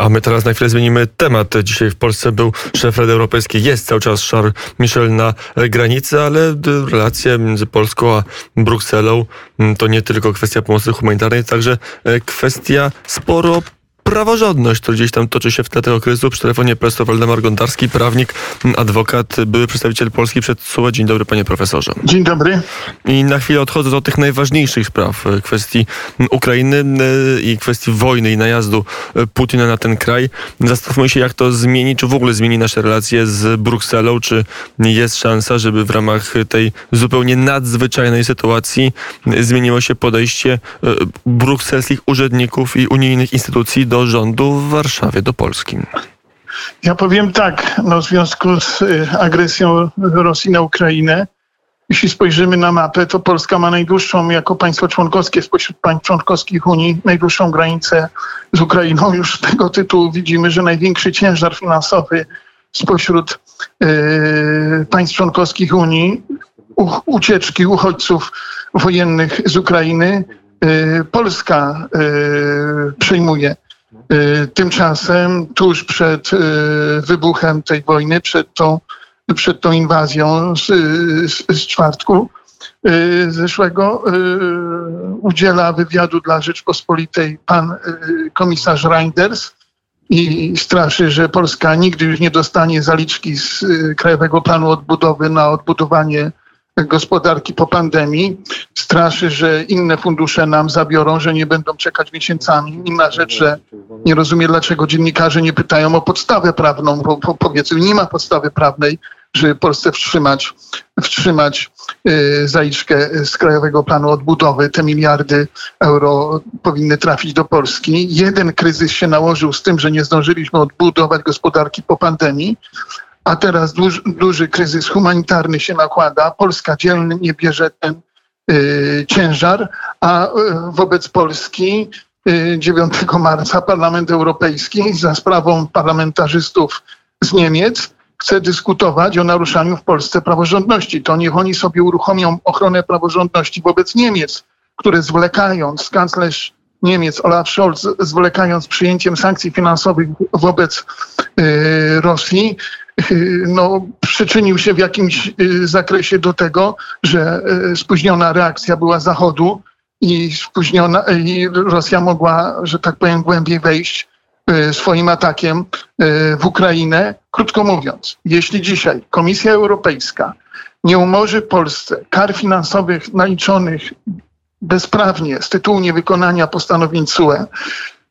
A my teraz na chwilę zmienimy temat. Dzisiaj w Polsce był szef Rady Europejskiej, jest cały czas Charles Michel na granicy, ale relacje między Polską a Brukselą to nie tylko kwestia pomocy humanitarnej, także e, kwestia sporo praworządność, który gdzieś tam toczy się w tle tego kryzysu. Przy telefonie profesor Waldemar Gondarski, prawnik, adwokat, były przedstawiciel Polski przed SUE. Dzień dobry, panie profesorze. Dzień dobry. I na chwilę odchodzę do tych najważniejszych spraw, e, kwestii Ukrainy e, i kwestii wojny i najazdu e, Putina na ten kraj. Zastanówmy się, jak to zmieni, czy w ogóle zmieni nasze relacje z Brukselą, czy jest szansa, żeby w ramach tej zupełnie nadzwyczajnej sytuacji zmieniło się podejście brukselskich urzędników i unijnych instytucji do do rządu w Warszawie, do Polski? Ja powiem tak, no w związku z y, agresją Rosji na Ukrainę, jeśli spojrzymy na mapę, to Polska ma najdłuższą, jako państwo członkowskie spośród państw członkowskich Unii, najdłuższą granicę z Ukrainą. Już z tego tytułu widzimy, że największy ciężar finansowy spośród y, państw członkowskich Unii, u, ucieczki uchodźców wojennych z Ukrainy, y, Polska y, przejmuje. Y, tymczasem tuż przed y, wybuchem tej wojny, przed tą, przed tą inwazją z, z, z czwartku y, zeszłego udziela wywiadu dla Rzeczpospolitej pan komisarz Reinders i straszy, że Polska nigdy już nie dostanie zaliczki z Krajowego Planu Odbudowy na odbudowanie gospodarki po pandemii. Straszy, że inne fundusze nam zabiorą, że nie będą czekać miesiącami. Inna rzecz, że nie rozumie, dlaczego dziennikarze nie pytają o podstawę prawną, bo, bo powiedzmy, nie ma podstawy prawnej, żeby Polsce wstrzymać, wstrzymać yy, zaliczkę z Krajowego Planu Odbudowy. Te miliardy euro powinny trafić do Polski. Jeden kryzys się nałożył z tym, że nie zdążyliśmy odbudować gospodarki po pandemii, a teraz duży, duży kryzys humanitarny się nakłada. Polska dzielnie bierze ten y, ciężar, a y, wobec Polski 9 y, marca Parlament Europejski za sprawą parlamentarzystów z Niemiec chce dyskutować o naruszaniu w Polsce praworządności. To niech oni sobie uruchomią ochronę praworządności wobec Niemiec, które zwlekając, kanclerz Niemiec Olaf Scholz zwlekając przyjęciem sankcji finansowych wobec y, Rosji, no, przyczynił się w jakimś y, zakresie do tego, że spóźniona reakcja była Zachodu i spóźniona, i Rosja mogła, że tak powiem, głębiej wejść swoim atakiem w Ukrainę. Krótko mówiąc, jeśli dzisiaj Komisja Europejska nie umorzy Polsce kar finansowych naliczonych bezprawnie z tytułu niewykonania postanowień CUE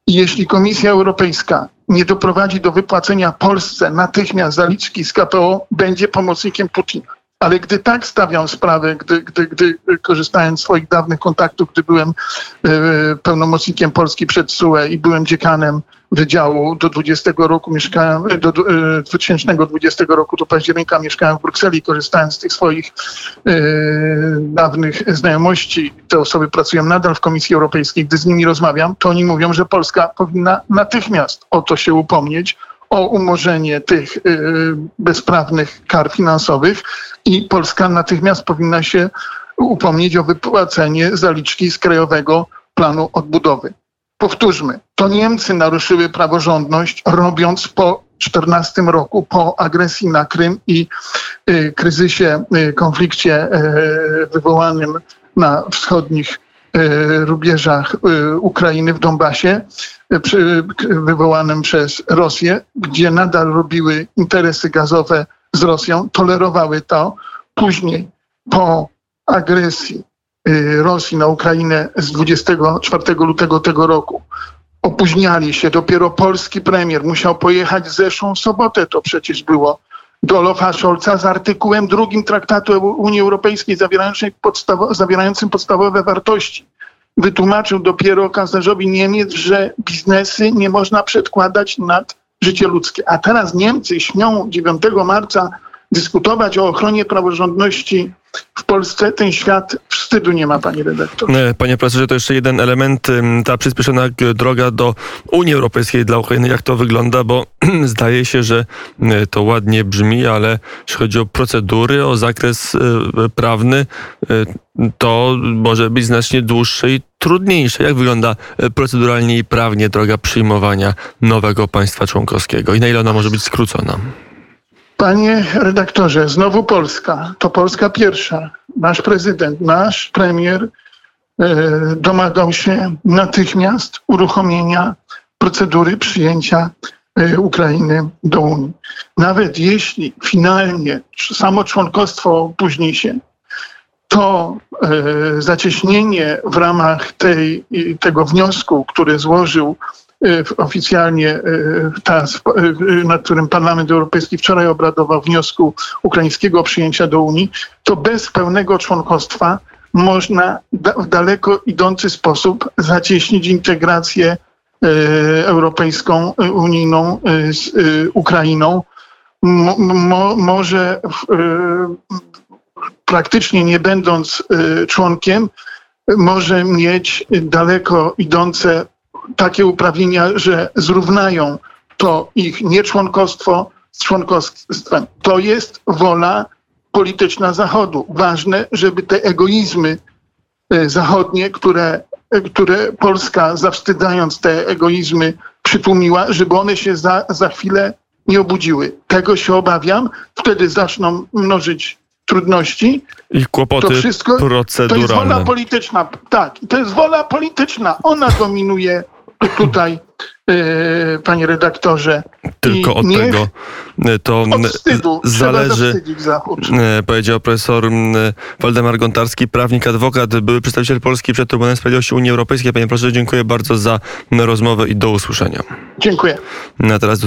jeśli Komisja Europejska nie doprowadzi do wypłacenia Polsce natychmiast zaliczki z KPO, będzie pomocnikiem Putina. Ale gdy tak stawiam sprawę, gdy, gdy, gdy korzystając z swoich dawnych kontaktów, gdy byłem e, pełnomocnikiem Polski przed SUE i byłem dziekanem wydziału do 20 roku mieszkałem, do 2020 e, roku do października mieszkałem w Brukseli, korzystając z tych swoich e, dawnych znajomości. Te osoby pracują nadal w Komisji Europejskiej. Gdy z nimi rozmawiam, to oni mówią, że Polska powinna natychmiast o to się upomnieć, o umorzenie tych y, bezprawnych kar finansowych i Polska natychmiast powinna się upomnieć o wypłacenie zaliczki z Krajowego Planu Odbudowy. Powtórzmy, to Niemcy naruszyły praworządność, robiąc po 14 roku, po agresji na Krym i y, kryzysie, y, konflikcie wywołanym na wschodnich rubieżach Ukrainy w Donbasie, przy, wywołanym przez Rosję, gdzie nadal robiły interesy gazowe z Rosją, tolerowały to. Później po agresji Rosji na Ukrainę z 24 lutego tego roku opóźniali się. Dopiero polski premier musiał pojechać zeszłą sobotę, to przecież było, do Olofa Scholza z artykułem drugim Traktatu Unii Europejskiej zawierającym podstawowe wartości wytłumaczył dopiero kanclerzowi Niemiec, że biznesy nie można przedkładać nad życie ludzkie. A teraz Niemcy śmią 9 marca dyskutować o ochronie praworządności w Polsce, ten świat wstydu nie ma, panie redaktor. E, Panie profesorze, to jeszcze jeden element, ta przyspieszona droga do Unii Europejskiej dla Ukrainy. Jak to wygląda? Bo zdaje się, że y, to ładnie brzmi, ale jeśli chodzi o procedury, o zakres y, prawny, to może być znacznie dłuższe i trudniejsze. Jak wygląda proceduralnie i prawnie droga przyjmowania nowego państwa członkowskiego i na ile ona może być skrócona? Panie redaktorze, znowu Polska. To Polska pierwsza. Nasz prezydent, nasz premier e, domagał się natychmiast uruchomienia procedury przyjęcia e, Ukrainy do Unii. Nawet jeśli finalnie samo członkostwo opóźni się, to e, zacieśnienie w ramach tej, tego wniosku, który złożył oficjalnie e, TAS, e, nad którym Parlament Europejski wczoraj obradował wniosku ukraińskiego przyjęcia do Unii, to bez pełnego członkostwa można w daleko idący sposób zacieśnić integrację europejską, unijną z Ukrainą. Mo, mo, może praktycznie nie będąc y, członkiem, może mieć daleko idące takie uprawnienia, że zrównają to ich nieczłonkostwo z członkostwem. To jest wola polityczna Zachodu. Ważne, żeby te egoizmy y, zachodnie, które, które Polska zawstydzając te egoizmy przytłumiła, żeby one się za, za chwilę nie obudziły. Tego się obawiam. Wtedy zaczną mnożyć trudności. I kłopoty To wszystko to jest wola proceduralne. polityczna. Tak, to jest wola polityczna. Ona dominuje tutaj, e, panie redaktorze. Tylko I od tego y, to Od wstydu zależy. E, powiedział profesor Waldemar Gontarski, prawnik, adwokat, były przedstawiciel Polski przed Trybunałem Sprawiedliwości Unii Europejskiej. Panie profesorze, dziękuję bardzo za rozmowę i do usłyszenia. Dziękuję. A teraz do